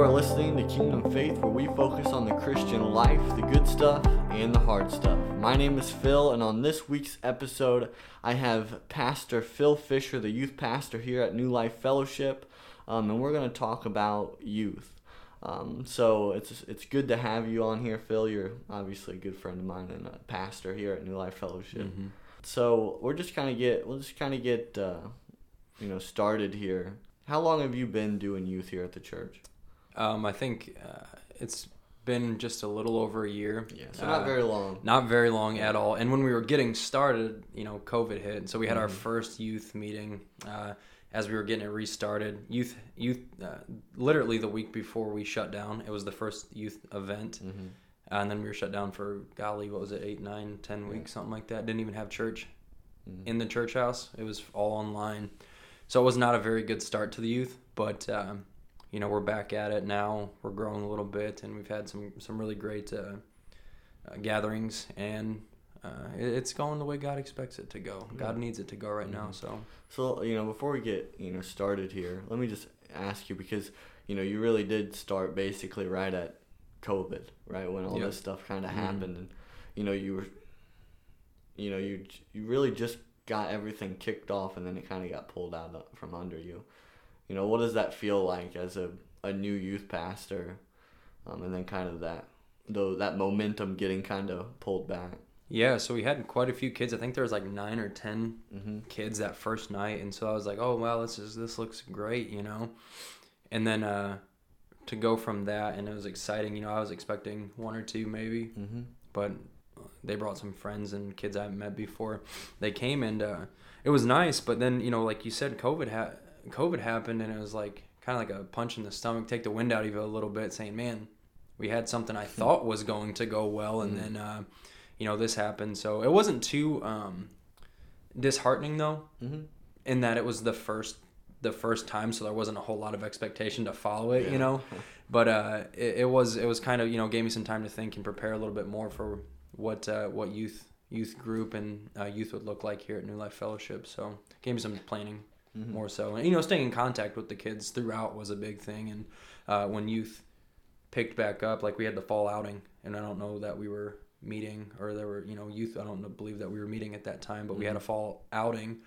are listening to Kingdom Faith, where we focus on the Christian life, the good stuff, and the hard stuff. My name is Phil, and on this week's episode, I have Pastor Phil Fisher, the youth pastor here at New Life Fellowship, um, and we're going to talk about youth. Um, so it's it's good to have you on here, Phil. You're obviously a good friend of mine and a pastor here at New Life Fellowship. Mm-hmm. So we're just kind of get we'll just kind of get uh, you know started here. How long have you been doing youth here at the church? Um, I think uh, it's been just a little over a year. Yeah, so not Uh, very long. Not very long at all. And when we were getting started, you know, COVID hit. So we had our Mhm. first youth meeting uh, as we were getting it restarted. Youth, youth, uh, literally the week before we shut down. It was the first youth event, hmm and then we were shut down for golly, what was it, eight, nine, ten Yeah. weeks, something like that. Didn't even have church Mhm. in the church house. It was all online. So it was not a very good start to the youth, but um, you know we're back at it now. We're growing a little bit, and we've had some some really great uh, uh, gatherings, and uh, it, it's going the way God expects it to go. God needs it to go right now. Mhm. So So you know, before we get you know started here, let me just ask you because you know you really did start basically right at COVID, right when all Yep. this stuff kind of Mhm. happened, and you know you were, you know you you really just got everything kicked off, and then it kind of got pulled out from under you. You know, what does that feel like as a a new youth pastor, um, and then kind of that though that momentum getting kind of pulled back. yeah, so we had quite a few kids. I think there was like nine or ten hmm kids that first night and so I was like, "Oh, wow, this is this looks great," you know. And then uh to go from that and it was exciting, you know, I was expecting one or two maybe, hmm but they brought some friends and kids I haven't met before. They came and uh it was nice, but then, you know, like you said COVID ha- COVID happened and it was like kind of like a punch in the stomach, take the wind out of you a little bit saying, "Man, we had something I thought was going to go well and Mhm. then uh you know, this happened." So it wasn't too um disheartening though hmm in that it was the first the first time so there wasn't a whole lot of expectation to follow it Yeah. you know but uh it, it was it was kind of you know gave me some time to think and prepare a little bit more for what uh what youth youth group and uh, youth would look like here at new life fellowship so gave me some planning hmm more so and you know staying in contact with the kids throughout was a big thing and uh when youth picked back up like we had the fall outing and i don't know that we were meeting or there were you know youth i don't believe that we were meeting at that time but we had a Mhm. fall outing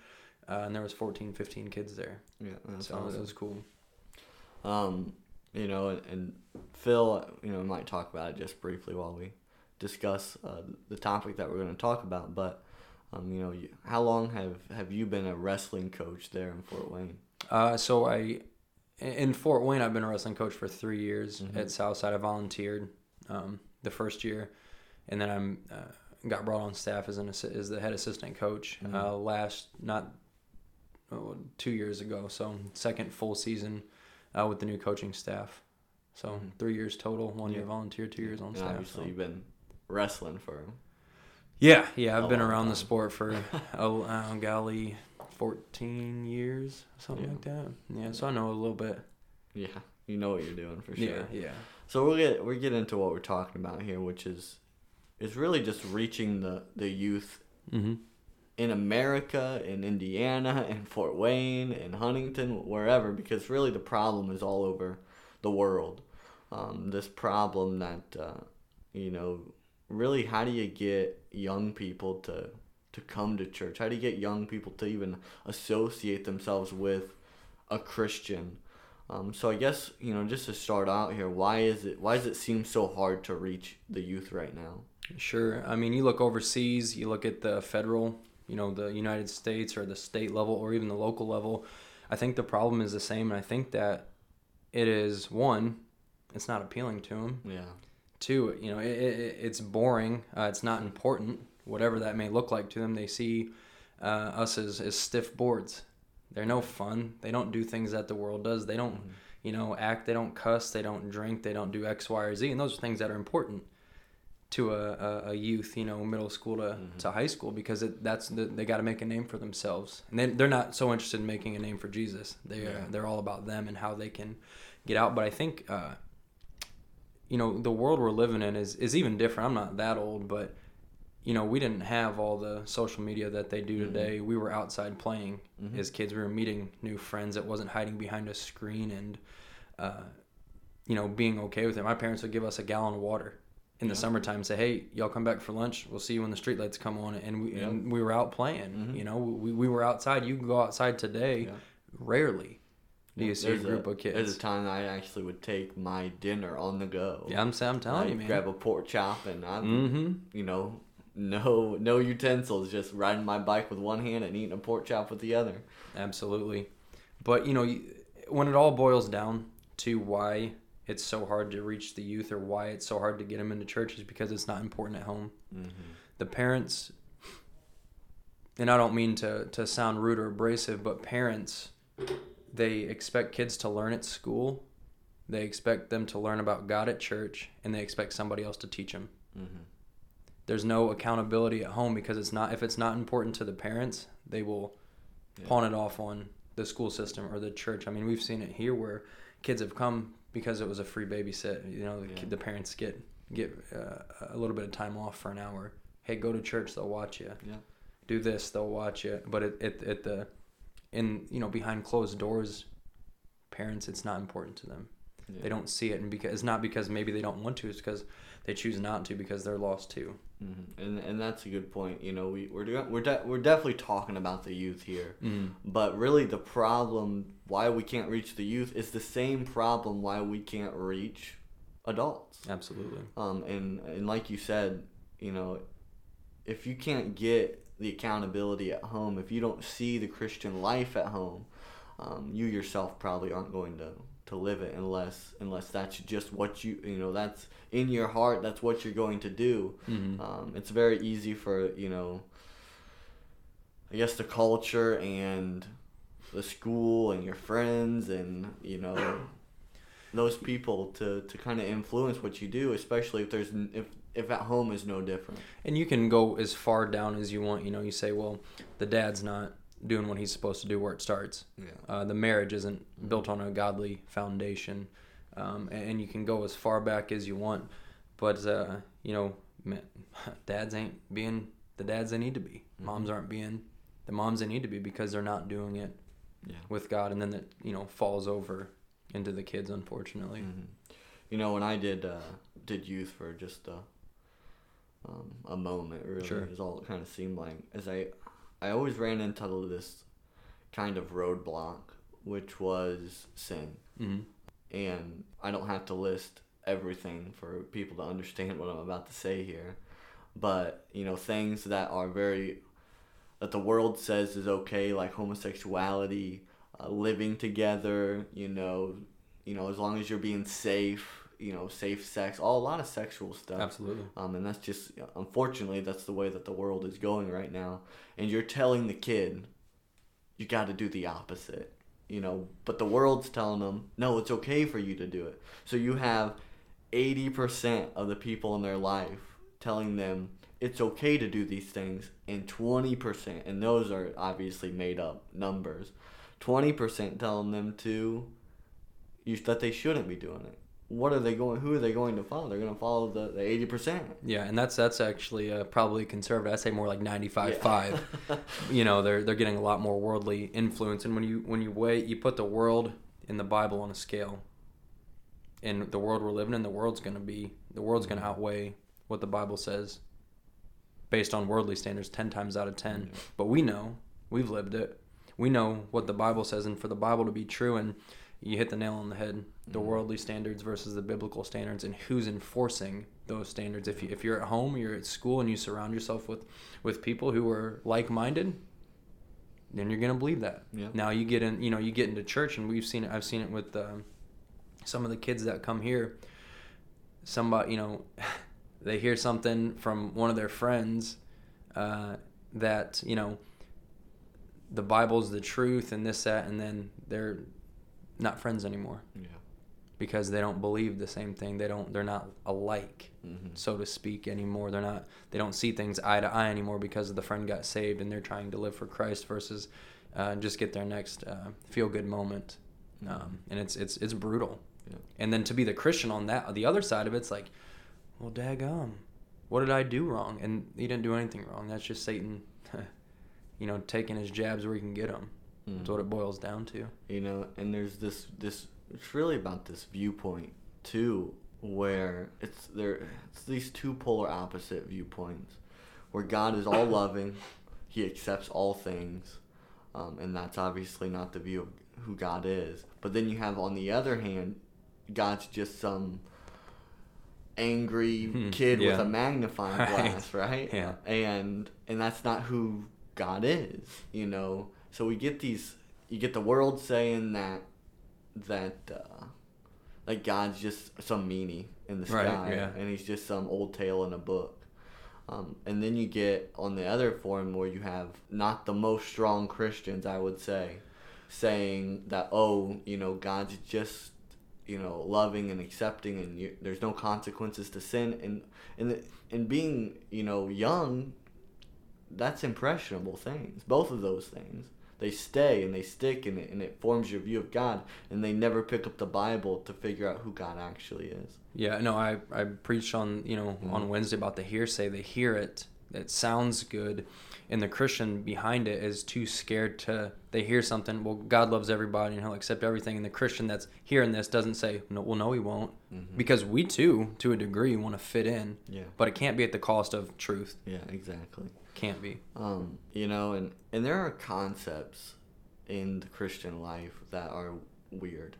uh, and there was 14 15 kids there Yeah, that's so awesome. it was cool Um, you know, and, and Phil, you know, might talk about it just briefly while we discuss uh, the topic that we're going to talk about. But, um, you know, you, how long have have you been a wrestling coach there in Fort Wayne? uh, so i in fort wayne i've been a wrestling coach for three years Mhm. at southside i volunteered um, the first year and then i'm uh, got brought on staff as an assi- as the head assistant coach Mhm. uh, last not oh, two years ago so second full season uh, with the new coaching staff so Mhm. three years total one year Yeah. volunteer two years on And staff obviously, so. you've been wrestling for. Yeah yeah I've been around the sport for oh uh, golly 14 years something Yeah. like that yeah so i know a little bit Yeah, you know what you're doing for sure. yeah yeah So we'll get we get into what we're talking about here, which is is really just reaching the the youth mm-hmm. in America, in Indiana, in Fort Wayne, in Huntington, wherever, because really the problem is all over the world. Um, this problem that, uh, you know, really how do you get young people to, to come to church? How do you get young people to even associate themselves with a Christian? Um, so I guess, you know, just to start out here, why is it, why does it seem so hard to reach the youth right now? Sure. I mean, you look overseas, you look at the federal, you know, the United States or the state level or even the local level. I think the problem is the same. And I think that it is one, it's not appealing to them. Yeah. Two, you know, it, it, it's boring. Uh, it's not important, whatever that may look like to them. They see uh, us as, as stiff boards. They're no fun. They don't do things that the world does. They don't, you know, act. They don't cuss. They don't drink. They don't do X, Y, or Z. And those are things that are important to a, a, a youth, you know, middle school to, Mhm. to high school because it, that's the, they got to make a name for themselves, and they, they're not so interested in making a name for Jesus. They Yeah. uh, they're all about them and how they can get out. But I think, uh, you know, the world we're living in is is even different. I'm not that old, but you know, we didn't have all the social media that they do Mhm. today. We were outside playing Mhm. as kids. We were meeting new friends. It wasn't hiding behind a screen and. Uh, you know, being okay with it. My parents would give us a gallon of water in the Yeah. summertime. Say, hey, y'all come back for lunch. We'll see you when the streetlights come on. And we Yeah. and we were out playing. Mhm. You know, we, we were outside. You can go outside today. Yeah. Rarely do you see a group of There's a time I actually would take my dinner on the go. Yeah, I'm, I'm telling you, I'd man. grab a pork chop and I, would mm-hmm. you know, no no utensils, just riding my bike with one hand and eating a pork chop with the other. Absolutely. But, you know, when it all boils down to why it's so hard to reach the youth or why it's so hard to get them into church is because it's not important at home. Mm-hmm. The parents, and I don't mean to, to sound rude or abrasive, but parents, they expect kids to learn at school. They expect them to learn about God at church, and they expect somebody else to teach them. Mm-hmm. There's no accountability at home because it's not if it's not important to the parents, they will Yeah. pawn it off on the school system or the church. I mean, we've seen it here where kids have come because it was a free babysit. You know, the, Yeah. kid, the parents get get uh, a little bit of time off for an hour. Hey, go to church. They'll watch you. Yeah. Do this. They'll watch you. But at at, at the in you know behind closed doors, parents, it's not important to them. Yeah. They don't see it, and because it's not because maybe they don't want to. It's because they choose not to because they're lost too. Mm-hmm. And and that's a good point. You know, we we're we're de- we're definitely talking about the youth here, Mm. but really the problem why we can't reach the youth is the same problem why we can't reach adults. Absolutely. Um, and and like you said, you know, if you can't get the accountability at home, if you don't see the Christian life at home, um, you yourself probably aren't going to to live it unless unless that's just what you you know that's in your heart that's what you're going to do. Hmm um, it's very easy for you know i guess the culture and the school and your friends and you know those people to, to kind of influence what you do especially if there's if if at home is no different And you can go as far down as you want. You know, you say, well, the dad's not doing what he's supposed to do where it starts. yeah Uh, the marriage isn't built on a godly foundation. Um, and, and you can go as far back as you want. But, uh, you know, dads ain't being the dads they need to be. Moms aren't being the moms they need to be because they're not doing it yeah with God. And then that, you know, falls over into the kids, unfortunately. hmm You know, when I did uh, did youth for just a um, a moment, really Sure. is all it kind of seemed like. As I I always ran into this kind of roadblock, which was sin, hmm and I don't have to list everything for people to understand what I'm about to say here, but you know, things that are very that the world says is okay, like homosexuality, uh, living together, you know, you know, as long as you're being safe, you know, safe sex, all a lot of sexual stuff. Absolutely. Um, and that's just unfortunately that's the way that the world is going right now. And you're telling the kid, you got to do the opposite, you know. But the world's telling them, no, it's okay for you to do it. So you have eighty percent of the people in their life telling them it's okay to do these things, and twenty percent, and those are obviously made up numbers. Twenty percent telling them to, you that they shouldn't be doing it what are they going? Who are they going to follow? They're going to follow the the eighty percent. Yeah, and that's that's actually uh, probably conservative. I'd say more like 95 Yeah. 5. you know, they're they're getting a lot more worldly influence and when you when you weigh you put the world in the Bible on a scale and the world we're living in, the world's going to be the world's going to outweigh what the Bible says based on worldly standards 10 times out of 10. Yeah. But we know, we've lived it. We know what the Bible says and for the Bible to be true and you hit the nail on the head. The Mhm. worldly standards versus the biblical standards, and who's enforcing those standards. If you, if you're at home, you're at school, and you surround yourself with with people who are like minded, then you're gonna believe that. Yeah. Now you get in, you know, you get into church, and we've seen it. I've seen it with um, some of the kids that come here. Somebody, you know, they hear something from one of their friends uh, that you know the Bible's the truth and this that, and then they're not friends anymore Yeah. because they don't believe the same thing. They don't. They're not alike, Mm-hmm. so to speak, anymore. They're not. They don't see things eye to eye anymore because the friend got saved and they're trying to live for Christ versus uh, just get their next uh, feel good moment. Um, and it's it's it's brutal. Yeah. And then to be the Christian on that, the other side of it's like, well, daggum, what did I do wrong? And he didn't do anything wrong. That's just Satan, you know, taking his jabs where he can get them. That's what it boils down to. You know, and there's this this. It's really about this viewpoint too where it's there it's these two polar opposite viewpoints where God is all loving, he accepts all things, um, and that's obviously not the view of who God is. But then you have on the other hand, God's just some angry Hmm, kid with a magnifying Right. glass, right? Yeah. And and that's not who God is, you know. So we get these you get the world saying that that uh like God's just some meanie in the Right, sky yeah. and he's just some old tale in a book. Um, and then you get on the other form where you have not the most strong Christians, I would say, saying that oh, you know, God's just you know loving and accepting, and you, there's no consequences to sin, and and the, and being you know young, that's impressionable things. Both of those things they stay and they stick, and it, and it forms your view of God, and they never pick up the Bible to figure out who God actually is. Yeah, no, I, I preached on you know Mhm. on Wednesday about the hearsay. They hear it, it sounds good, and the Christian behind it is too scared to. They hear something. Well, God loves everybody and He'll accept everything. And the Christian that's hearing this doesn't say, no, well, no, He won't, Mhm. because we too, to a degree, want to fit in, Yeah. but it can't be at the cost of truth. Yeah, exactly. Can't be. Um, you know, and and there are concepts in the Christian life that are weird.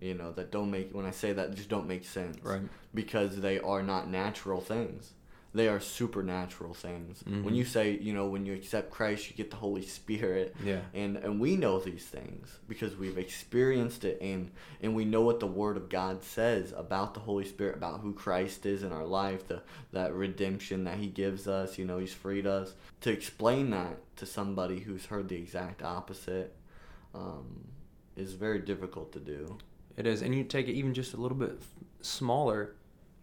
You know, that don't make when I say that just don't make sense. Right. Because they are not natural things. They are supernatural things. When Mhm. you say, you know, when you accept Christ, you get the Holy Spirit. Yeah. And and we know these things because we've experienced it and and we know what the word of God says about the Holy Spirit, about who Christ is in our life, the that redemption that he gives us, you know, he's freed us. To explain that to somebody who's heard the exact opposite um, is very difficult to do. It is, and you take it even just a little bit smaller.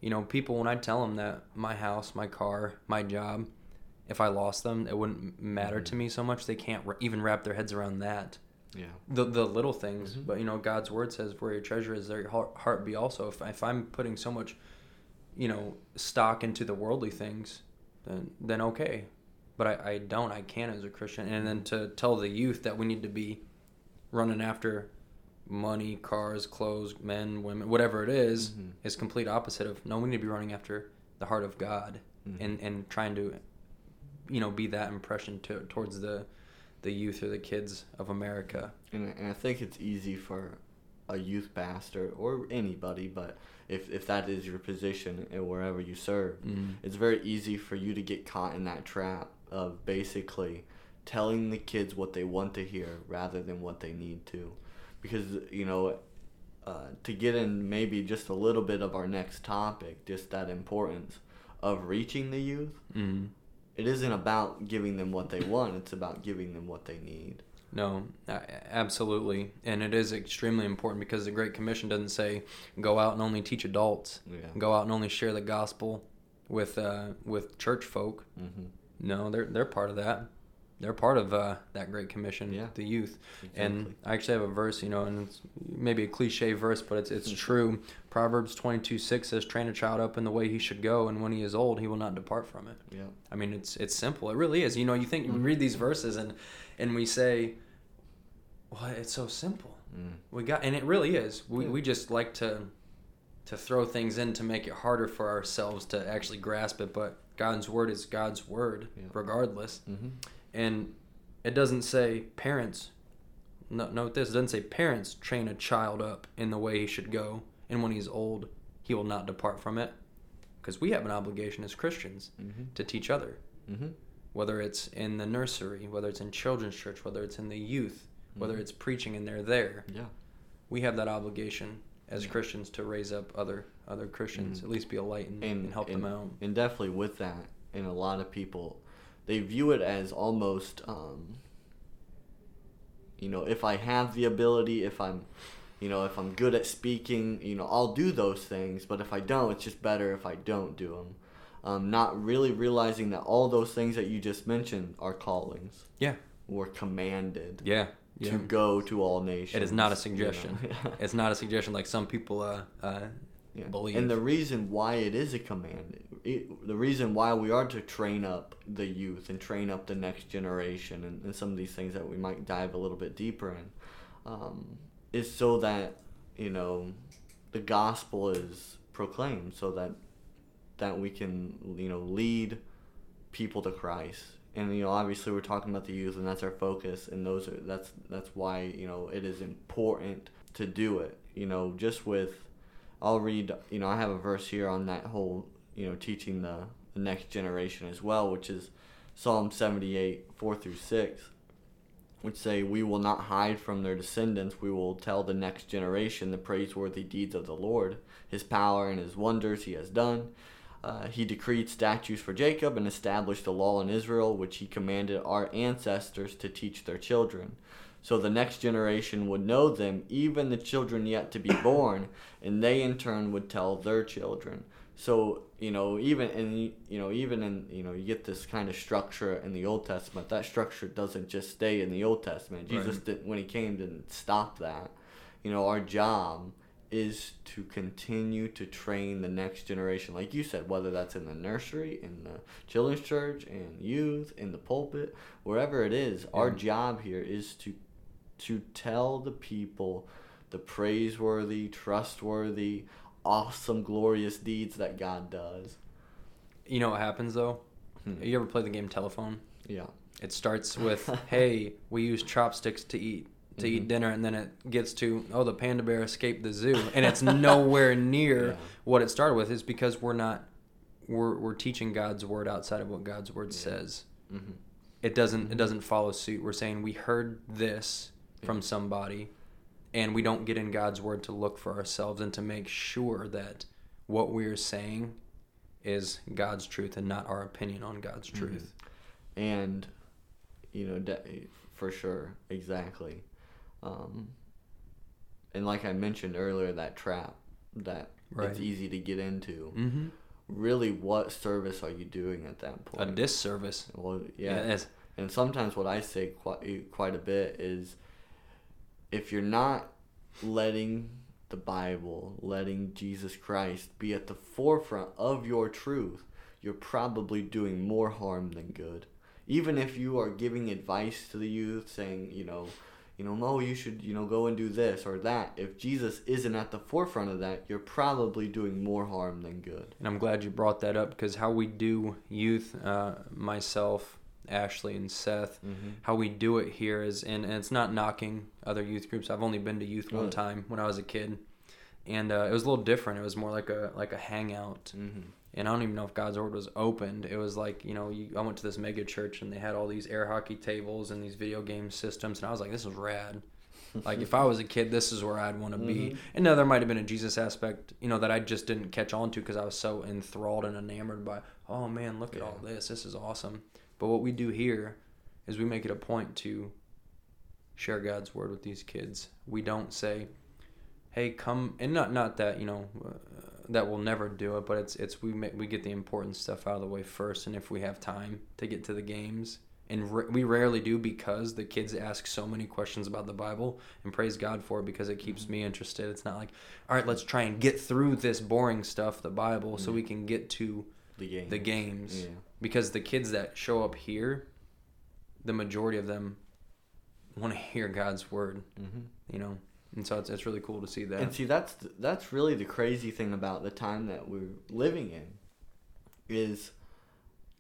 You know, people when I tell them that my house, my car, my job, if I lost them, it wouldn't matter to me so much. They can't r- even wrap their heads around that. Yeah. The the little things, Mhm. but you know, God's word says, "Where your treasure is, there your heart, heart be also." If if I'm putting so much, you know, stock into the worldly things, then then okay, but I, I don't. I can't as a Christian, and then to tell the youth that we need to be running after money, cars, clothes, men, women, whatever it is, Mhm. is complete opposite of no. We need to be running after the heart of God, Mhm. and and trying to, you know, be that impression to towards the, the youth or the kids of America. And, and I think it's easy for a youth pastor or anybody, but if, if that is your position and wherever you serve, Mm. it's very easy for you to get caught in that trap of basically telling the kids what they want to hear rather than what they need to. Because, you know, uh, to get in maybe just a little bit of our next topic, just that importance of reaching the youth, Mm. it isn't about giving them what they want, it's about giving them what they need. No, absolutely, and it is extremely important because the Great Commission doesn't say go out and only teach adults, Yeah. go out and only share the gospel with uh, with church folk. hmm No, they're they're part of that. They're part of uh, that Great Commission, Yeah. the youth. And I actually have a verse, you know, and it's maybe a cliche verse, but it's it's true. Proverbs twenty two six says, "Train a child up in the way he should go, and when he is old, he will not depart from it." Yeah. I mean, it's it's simple. It really is. You know, you think you read these verses and and we say, "Well, it's so simple." Mm. We got, and it really is. We Yeah. we just like to to throw things in to make it harder for ourselves to actually grasp it. But God's word is God's word, Yeah. regardless. hmm And it doesn't say parents. No, note this: it doesn't say parents train a child up in the way he should go, and when he's old, he will not depart from it. Because we have an obligation as Christians hmm to teach other hmm whether it's in the nursery, whether it's in children's church, whether it's in the youth, whether Mhm. it's preaching and they're there. Yeah. We have that obligation as Yeah. Christians to raise up other other Christians, Mhm. at least be a light and, and, help them out. And definitely with that, and a lot of people, they view it as almost, um, you know, if I have the ability, if I'm, you know, if I'm good at speaking, you know, I'll do those things. But if I don't, it's just better if I don't do them. Um, not really realizing that all those things that you just mentioned are callings. Yeah. We're commanded Yeah. Yeah. to go to all nations. It is not a you know. suggestion. it's not a suggestion like some people uh, uh, Yeah. believe. And the reason why it is a command, it, the reason why we are to train up the youth and train up the next generation and, and some of these things that we might dive a little bit deeper in, um, is so that, you know, the gospel is proclaimed so that that we can you know lead people to Christ and you know obviously we're talking about the youth and that's our focus and those are that's that's why you know it is important to do it you know just with I'll read you know I have a verse here on that whole you know teaching the, the next generation as well which is Psalm 78 4 through 6 which say we will not hide from their descendants we will tell the next generation the praiseworthy deeds of the Lord his power and his wonders he has done uh, he decreed statutes for Jacob and established a law in Israel, which he commanded our ancestors to teach their children. So the next generation would know them, even the children yet to be born, and they in turn would tell their children. So you know, even in you know, even in you know, you get this kind of structure in the Old Testament. That structure doesn't just stay in the Old Testament. Jesus right. did when he came didn't stop that. You know, our job is to continue to train the next generation. Like you said, whether that's in the nursery, in the children's church, in youth, in the pulpit, wherever it is, yeah. our job here is to to tell the people the praiseworthy, trustworthy, awesome, glorious deeds that God does. You know what happens though? Hmm. You ever play the game Telephone? Yeah. It starts with, "Hey, we use chopsticks to eat." to mm-hmm. eat dinner and then it gets to oh the panda bear escaped the zoo and it's nowhere near yeah. what it started with is because we're not we're, we're teaching god's word outside of what god's word yeah. says mm-hmm. it doesn't it mm-hmm. doesn't follow suit we're saying we heard this. From somebody and we don't get in god's word to look for ourselves and to make sure that what we're saying is god's truth and not our opinion on god's mm-hmm. truth and you know de- for sure exactly um, and like I mentioned earlier, that trap that right. it's easy to get into. Mm-hmm. Really, what service are you doing at that point? A disservice. Well, yeah. yeah and sometimes what I say quite quite a bit is, if you're not letting the Bible, letting Jesus Christ be at the forefront of your truth, you're probably doing more harm than good. Even if you are giving advice to the youth, saying, you know, you know, no, you should, you know, go and do this or that. If Jesus isn't at the forefront of that, you're probably doing more harm than good. And I'm glad you brought that up because how we do youth, uh, myself, Ashley, and Seth, mm-hmm. how we do it here is, and, and, it's not knocking other youth groups. I've only been to youth one time when I was a kid, and uh, it was a little different. It was more like a like a hangout. Mm-hmm and I don't even know if God's Word was opened. It was like, you know, you, I went to this mega church and they had all these air hockey tables and these video game systems, and I was like, this is rad. like if I was a kid, this is where I'd want to be. Mm-hmm. And now there might have been a Jesus aspect, you know, that I just didn't catch on to because I was so enthralled and enamored by, oh man, look yeah. at all this. This is awesome. But what we do here is we make it a point to share God's word with these kids. We don't say, "Hey, come," and not not that you know that we'll never do it, but it's it's we make, we get the important stuff out of the way first, and if we have time to get to the games, and we rarely do because the kids ask so many questions about the Bible, and praise God for it because it keeps mm-hmm. me interested. It's not like, all right, let's try and get through this boring stuff, the Bible, mm-hmm. so we can get to the games. The games, yeah. Because the kids that show up here, the majority of them want to hear God's word. Mm-hmm. You know and so it's, it's really cool to see that. And see, that's that's really the crazy thing about the time that we're living in, is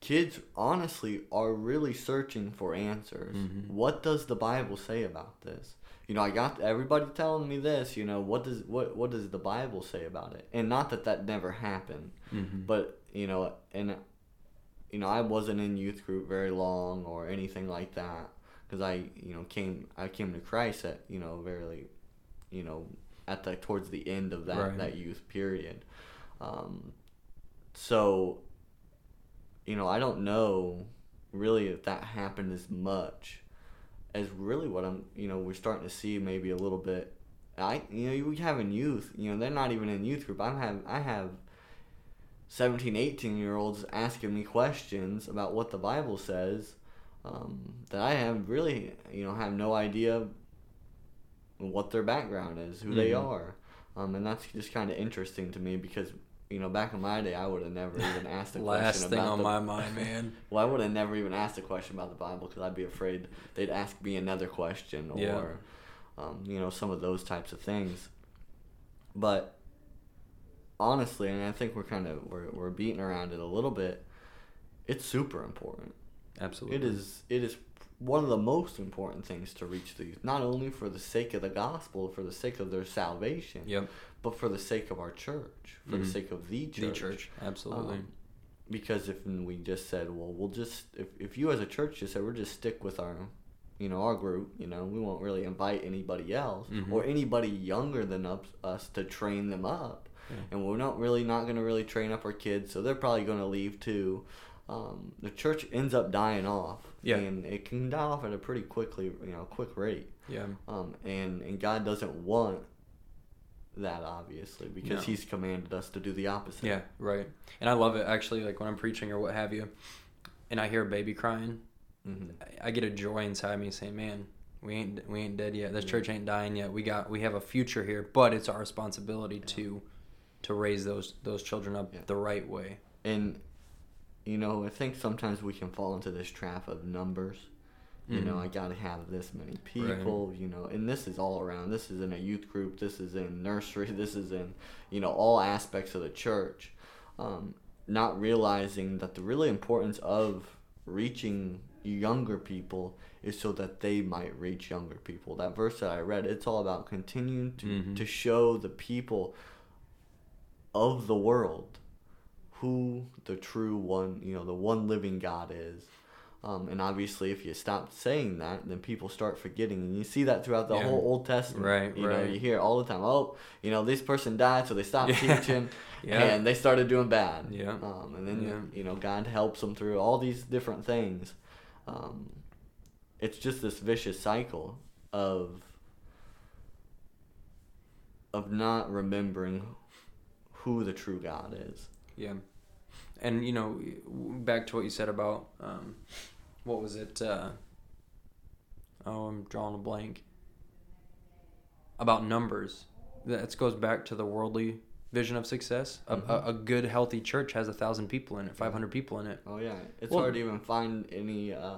kids honestly are really searching for answers. Mm-hmm. What does the Bible say about this? You know, I got everybody telling me this. You know, what does what what does the Bible say about it? And not that that never happened, mm-hmm. but you know, and you know, I wasn't in youth group very long or anything like that because I you know came I came to Christ at you know very you know, at the towards the end of that right. that youth period. Um, so, you know, I don't know really if that happened as much as really what I'm, you know, we're starting to see maybe a little bit. I, you know, we have in youth, you know, they're not even in youth group. I'm have, I have 17, 18 year olds asking me questions about what the Bible says um, that I have really, you know, have no idea what their background is, who mm-hmm. they are. Um, and that's just kind of interesting to me because you know back in my day I would have never even asked a Last question thing about on the, my mind, man. well, I would have never even asked a question about the Bible because I'd be afraid they'd ask me another question or, yeah. um, you know, some of those types of things. But honestly, and I think we're kind of we're, we're beating around it a little bit. It's super important. Absolutely. It is it is one of the most important things to reach the youth, not only for the sake of the gospel, for the sake of their salvation, Yep. but for the sake of our church, for the Mhm. sake of the church. The church. Absolutely. Um, because if we just said, well, we'll just if, if you as a church just said we'll just stick with our, you know, our group, you know, we won't really invite anybody else Mhm. or anybody younger than us, us to train them up, Yeah. and we're not really not going to really train up our kids, so they're probably going to leave too. Um, the church ends up dying off, Yeah. and it can die off at a pretty quickly, you know, quick rate. yeah. Um, and and God doesn't want that obviously because No. He's commanded us to do the opposite. Yeah, right. And I love it actually. Like when I'm preaching or what have you, and I hear a baby crying, hmm I- get a joy inside me saying, "Man, we ain't we ain't dead yet. This Yeah. church ain't dying yet. We got we have a future here, but it's our responsibility to to raise those those children up Yeah. the right way." And you know, I think sometimes we can fall into this trap of numbers. You know, Mhm. I gotta have this many people. You know, and this is all around. This is in a youth group. This is in nursery. This is in you know all aspects of the church. Um, not realizing that the really importance of reaching younger people is so that they might reach younger people. That verse that I read, it's all about continuing to, Mhm. to show the people of the world who the true one, you know, the one living God is. Um, and obviously, if you stop saying that, then people start forgetting, and you see that throughout the Yeah. whole Old Testament. Right, You know, you hear all the time, "Oh, you know, this person died, so they stopped Yeah. teaching, Yeah. and they started doing bad." Yeah. Um, and then Yeah. you know, God helps them through all these different things. Um, it's just this vicious cycle of of not remembering who the true God is. Yeah. And you know, back to what you said about um, what was it? Uh, oh, I'm drawing a blank. About numbers. That goes back to the worldly vision of success. A, Mhm. a, a good, healthy church has a thousand people in it, five hundred people in it. Oh yeah, it's Well- hard to even find any uh,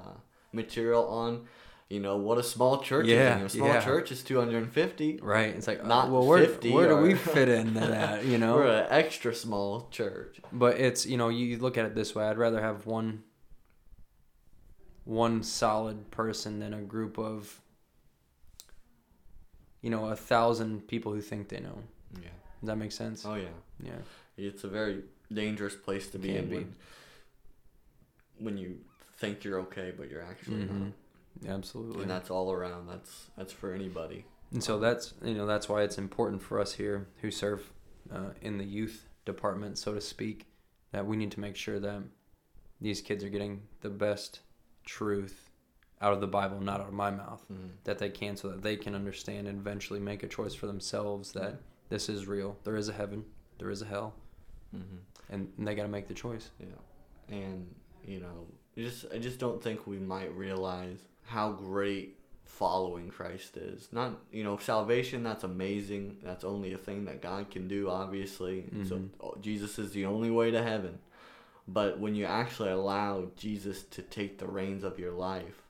material on, you know, what a small church Yeah, is. A small yeah. church is two hundred and fifty. Right. It's like, Not well, where, 50 where do we fit into that? You know. We're an extra small church. But it's you know you look at it this way. I'd rather have one one solid person than a group of you know a thousand people who think they know. Yeah. Does that make sense? Oh yeah. Yeah. It's a very dangerous place to be Can in be. when when you think you're okay, but you're actually Mhm. not. Absolutely. And that's all around. That's that's for anybody. And so that's you know that's why it's important for us here who serve uh, in the youth department, so to speak, that we need to make sure that these kids are getting the best truth out of the Bible, not out of my mouth. Mhm. that they can so that they can understand and eventually make a choice for themselves that this is real. There is a heaven, there is a hell, Mhm. and, and they got to make the choice. Yeah, and you know, just I just don't think we might realize how great following Christ is. Not you know, salvation that's amazing. That's only a thing that God can do, obviously. So Mhm. oh, Jesus is the only way to heaven. But when you actually allow Jesus to take the reins of your life,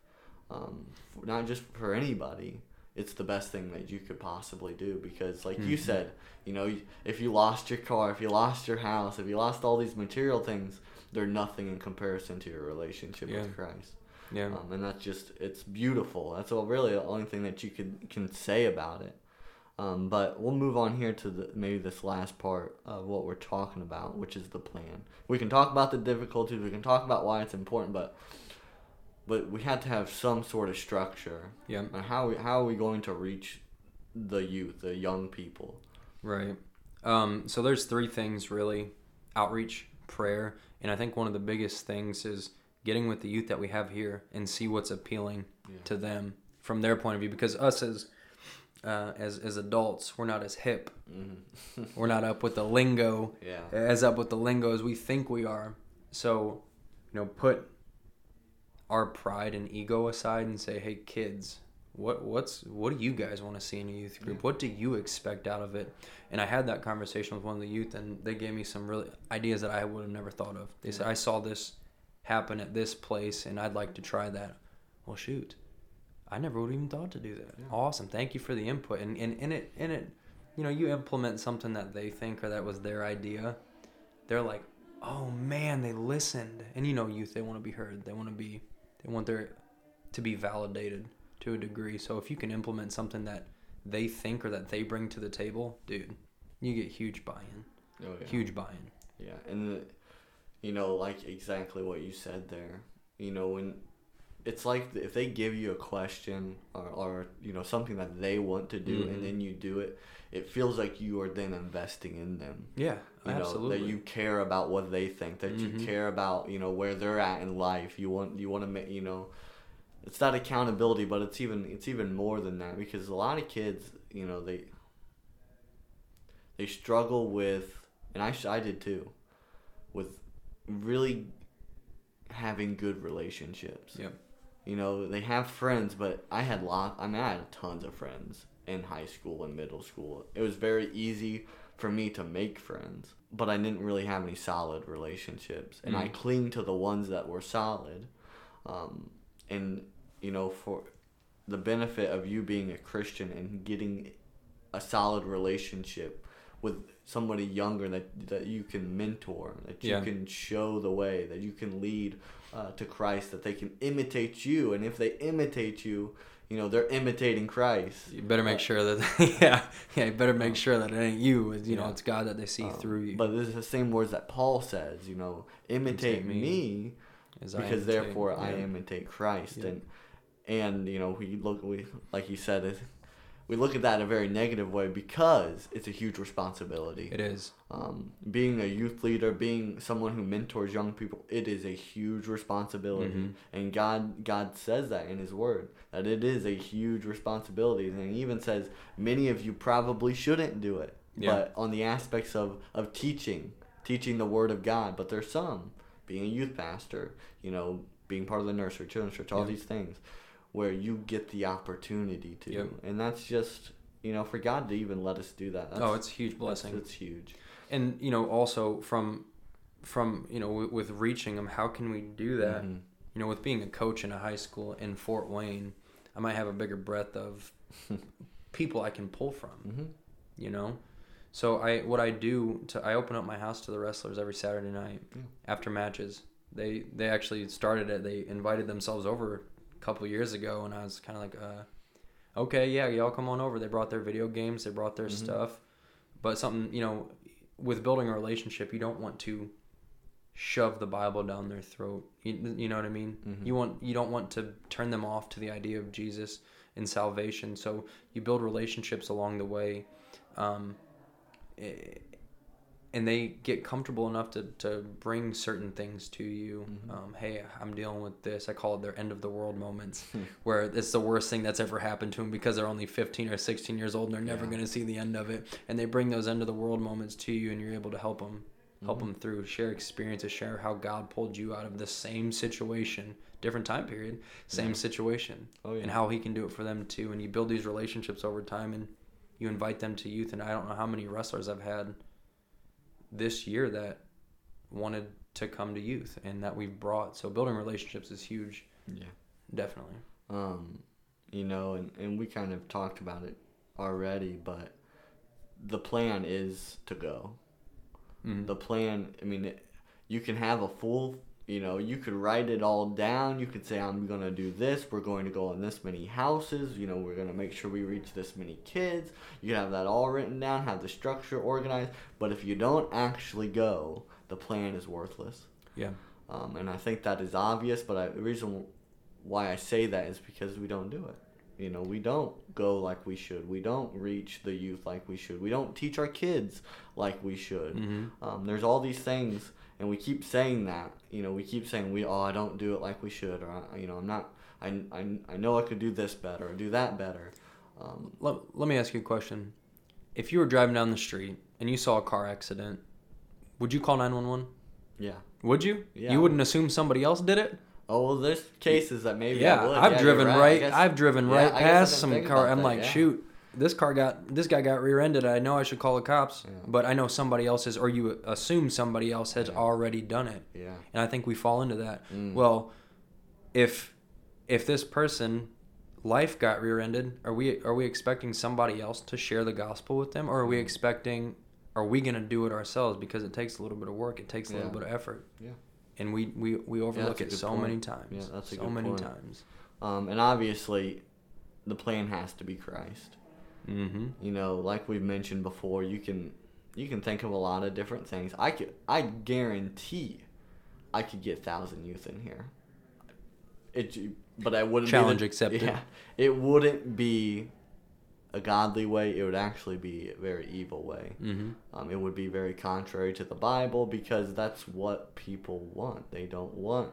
um, not just for anybody, it's the best thing that you could possibly do. Because, like you Mhm. said, you know, if you lost your car, if you lost your house, if you lost all these material things, they're nothing in comparison to your relationship Yeah. with Christ. Yeah, Um, and that's just it's beautiful. That's all really the only thing that you could can say about it. Um, but we'll move on here to the, maybe this last part of what we're talking about, which is the plan. We can talk about the difficulties. We can talk about why it's important, but but we had to have some sort of structure. yeah, And how we, how are we going to reach the youth, the young people? right. Um, so there's three things really: outreach, prayer, and I think one of the biggest things is getting with the youth that we have here and see what's appealing Yeah. to them from their point of view. Because us as uh, as as adults, we're not as hip. hmm We're not up with the lingo yeah. as up with the lingo as we think we are. So, you know, put our pride and ego aside and say, "Hey, kids, what what's what do you guys want to see in a youth group? Yeah. What do you expect out of it?" And I had that conversation with one of the youth, and they gave me some really ideas that I would have never thought of. They said, "I saw this happen at this place, and I'd like to try that." Well, shoot, I never would have even thought to do that. Yeah. Awesome, thank you for the input, and and, and it and it you know, you implement something that they think or that was their idea, they're like, oh man, they listened. And you know, youth, they want to be heard. They want to be, they want their, to be validated to a degree. So if you can implement something that they think or that they bring to the table, dude, you get huge buy-in. Oh, yeah. Huge buy-in. Yeah, and the, you know, like exactly what you said there. You know, when it's like if they give you a question or, or you know something that they want to do Mhm. and then you do it, it feels like you are then investing in them. Yeah, You absolutely. know that you care about what they think, that Mhm. you care about you know where they're at in life. You want you want to make you know. It's that accountability, but it's even it's even more than that because a lot of kids, you know, they they struggle with, and I I did too, with really having good relationships. Yep. You know, they have friends, but I had lot. I mean, I had tons of friends in high school and middle school. It was very easy for me to make friends, but I didn't really have any solid relationships, and I Mm. cling to the ones that were solid. Um, and you know, for the benefit of you being a Christian and getting a solid relationship with somebody younger that that you can mentor, that you Yeah. can show the way, that you can lead uh, to Christ, that they can imitate you, and if they imitate you, you know they're imitating Christ. You better make sure that yeah, yeah. You better make sure that it ain't you. You know, Yeah. it's God that they see Um, through you. But this is the same words that Paul says, you know, imitate, Imitate me, me, as I because imitate- therefore I imitate Christ, Yeah. and and you know we look we like he said it, we look at that in a very negative way because it's a huge responsibility. It is. Um, being a youth leader, being someone who mentors young people, it is a huge responsibility, Mhm. and God God says that in His Word that it is a huge responsibility, and He even says many of you probably shouldn't do it, Yeah. but on the aspects of of teaching, teaching the Word of God, but there's some being a youth pastor, you know, being part of the nursery, children's church, all Yeah. these things, where you get the opportunity to, Yep. and that's just you know for God to even let us do that. That's, oh, it's a huge blessing. It's huge. and you know, also from from you know, with, with reaching them, how can we do that? Mhm. You know, with being a coach in a high school in Fort Wayne, I might have a bigger breadth of people I can pull from. Mhm. you know so i what i do to i open up my house to the wrestlers every saturday night Yeah. after matches they they actually started it they invited themselves over couple years ago and i was kind of like uh okay yeah y'all come on over. They brought their video games they brought their Mhm. stuff. But something you know with building a relationship you don't want to shove the bible down their throat. You, you know what i mean? Mhm. you want you don't want to turn them off to the idea of jesus and salvation. So you build relationships along the way. Um, eh, and they get comfortable enough to, to bring certain things to you Mhm. um, hey i'm dealing with this i call it their end of the world moments where it's the worst thing that's ever happened to them because they're only 15 or 16 years old and they're never Yeah. going to see the end of it and they bring those end of the world moments to you and you're able to help them help Mhm. them through share experiences share how god pulled you out of the same situation different time period same Yeah. situation Oh yeah. and how he can do it for them too and you build these relationships over time and you invite them to youth and i don't know how many wrestlers i've had this year that wanted to come to youth and that we've brought so building relationships is huge yeah. definitely Um, you know, and, and we kind of talked about it already, but the plan is to go. Mhm. The plan, I mean, it, you can have a full, you know, you could write it all down. You could say, I'm going to do this. We're going to go in this many houses. You know, we're going to make sure we reach this many kids. You can have that all written down, have the structure organized. But if you don't actually go, the plan is worthless. yeah Um, and I think that is obvious, but I, the reason why I say that is because we don't do it. You know, we don't go like we should. We don't reach the youth like we should. We don't teach our kids like we should. Mhm. Um, there's all these things, and we keep saying that. You know, we keep saying we, oh, I don't do it like we should, or I- you know, I'm not. I, I, I know I could do this better or do that better. Um, let, let me ask you a question if you were driving down the street and you saw a car accident would you call 911 yeah. would you Yeah. you wouldn't assume somebody else did it Oh well, there's cases that maybe. yeah, I. I've Yeah, driven right. Right. guess- I've driven yeah, right I guess I past some car. I'm that, like, shoot, this car got this guy got rear-ended. I know I should call the cops, Yeah. but I know somebody else is, or you assume somebody else has Yeah. already done it, Yeah. and I think we fall into that. Mm. Well, if if this person life got rear-ended, are we are we expecting somebody else to share the gospel with them, or are we expecting? Are we gonna do it ourselves because it takes a little bit of work, it takes a little bit of effort, Yeah. and we we, we overlook it so point. many times. Yeah, that's a so good many point. times. Um, and obviously, the plan has to be Christ. Mm-hmm. You know, like we've mentioned before, you can you can think of a lot of different things. I could I guarantee I could get thousand youth in here. It but I wouldn't Challenge be the, accepted. Yeah, it wouldn't be a godly way. It would actually be a very evil way. Mm-hmm. Um, it would be very contrary to the Bible because that's what people want. They don't want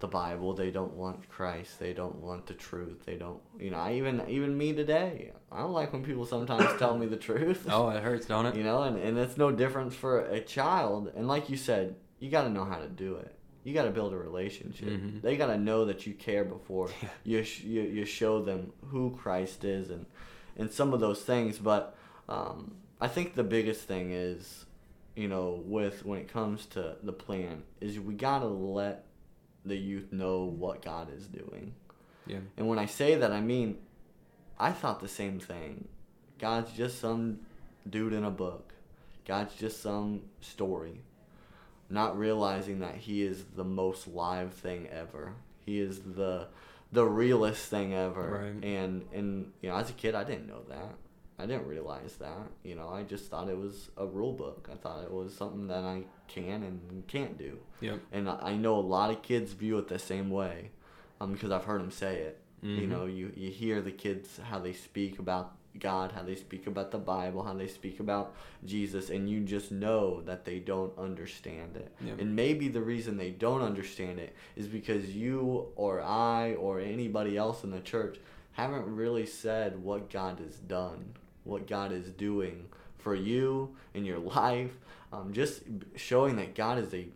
the Bible. They don't want Christ. They don't want the truth. They don't. You know, I even even me today. I don't like when people sometimes tell me the truth. Oh, it hurts, don't it? You know, and, and it's no difference for a child. And like you said, you got to know how to do it. You got to build a relationship. Mhm. They got to know that you care before Yeah. you, sh- you you show them who Christ is and and some of those things. But um, I think the biggest thing is, you know, with when it comes to the plan, is we got to let the youth know what God is doing. Yeah. And when I say that, I mean, I thought the same thing. God's just some dude in a book. God's just some story. Not realizing that he is the most live thing ever. He is the the realest thing ever. Right. And and you know, as a kid I didn't know that. I didn't realize that. You know, I just thought it was a rule book. I thought it was something that I can and can't do. Yep. And I know a lot of kids view it the same way, um, because I've heard them say it. You Mhm. know, you you hear the kids how they speak about God, how they speak about the Bible, how they speak about Jesus, and you just know that they don't understand it. Yeah. And maybe the reason they don't understand it is because you or I or anybody else in the church haven't really said what God has done, what God is doing for you in your life. Um, just showing that God is a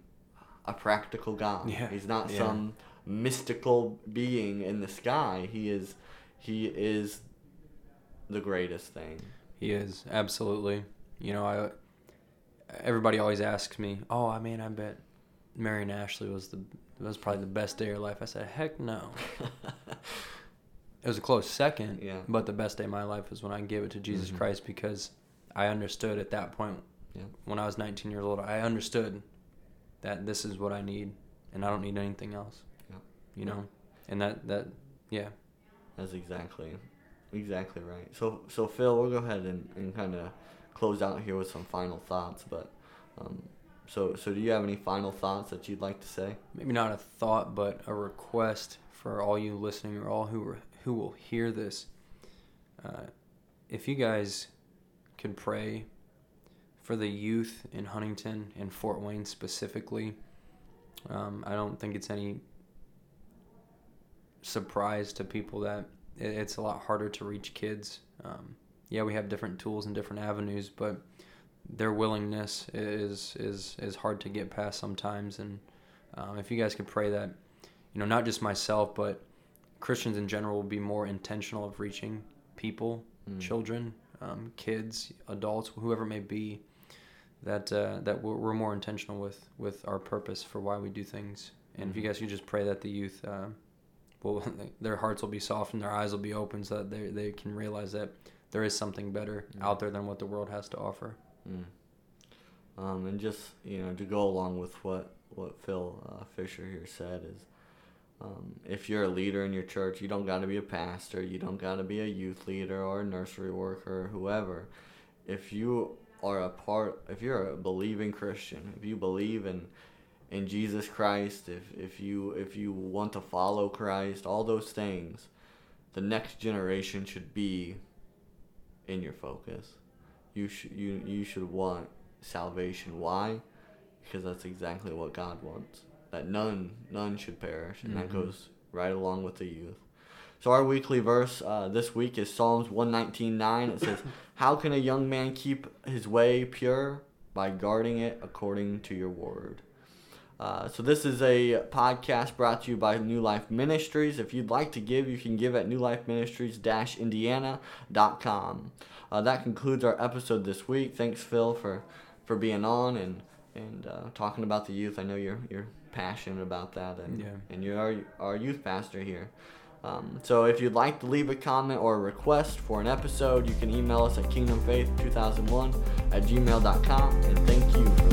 a practical God. Yeah, He's not yeah. some mystical being in the sky. He is he is the greatest thing. He is absolutely. You know, I. Everybody always asks me, "Oh, I mean, I bet Mary and Ashley was the was probably the best day of your life." I said, "Heck no." It was a close second, Yeah. but the best day of my life was when I gave it to Jesus Mhm. Christ because I understood at that point Yeah. when I was 19 years old. I understood that this is what I need, and I don't need anything else. Yeah. You know, and that that yeah. That's exactly exactly right. So so Phil, we'll go ahead and, and kind of close out here with some final thoughts. But um, so so do you have any final thoughts that you'd like to say? maybe not a thought, but a request for all you listening or all who who will hear this. Uh, if you guys can pray for the youth in Huntington and Fort Wayne specifically, um, I don't think it's any surprise to people that it, it's a lot harder to reach kids. Um, yeah, we have different tools and different avenues, but their willingness is is is hard to get past sometimes. And um, if you guys could pray that, you know, not just myself, but Christians in general will be more intentional of reaching people, Mm. children, um, kids, adults, whoever it may be, that uh, that we're, we're more intentional with with our purpose for why we do things. And if you Mhm. guys could just pray that the youth, uh, will their hearts will be softened, their eyes will be open, so that they they can realize that there is something better Mm. out there than what the world has to offer. Mm. Um, and just you know to go along with what what Phil uh, Fisher here said is, um, if you're a leader in your church, you don't got to be a pastor, you don't got to be a youth leader or a nursery worker or whoever. If you are a part, if you're a believing Christian, if you believe in in Jesus Christ, if if you if you want to follow Christ, all those things, the next generation should be in your focus. You should you you should want salvation. Why? Because that's exactly what God wants. That none none should perish, and that Mhm. goes right along with the youth. So our weekly verse uh, this week is Psalms one nineteen nine. It says, "How can a young man keep his way pure by guarding it according to your word?" Uh, so this is a podcast brought to you by New Life Ministries. If you'd like to give, you can give at newlifeministries-indiana.com. Uh, that concludes our episode this week. Thanks, Phil, for, for being on and and uh, talking about the youth. I know you're you're passionate about that, and Yeah. and you're our, our youth pastor here. Um, so if you'd like to leave a comment or a request for an episode, you can email us at kingdomfaith2001 at gmail.com. And thank you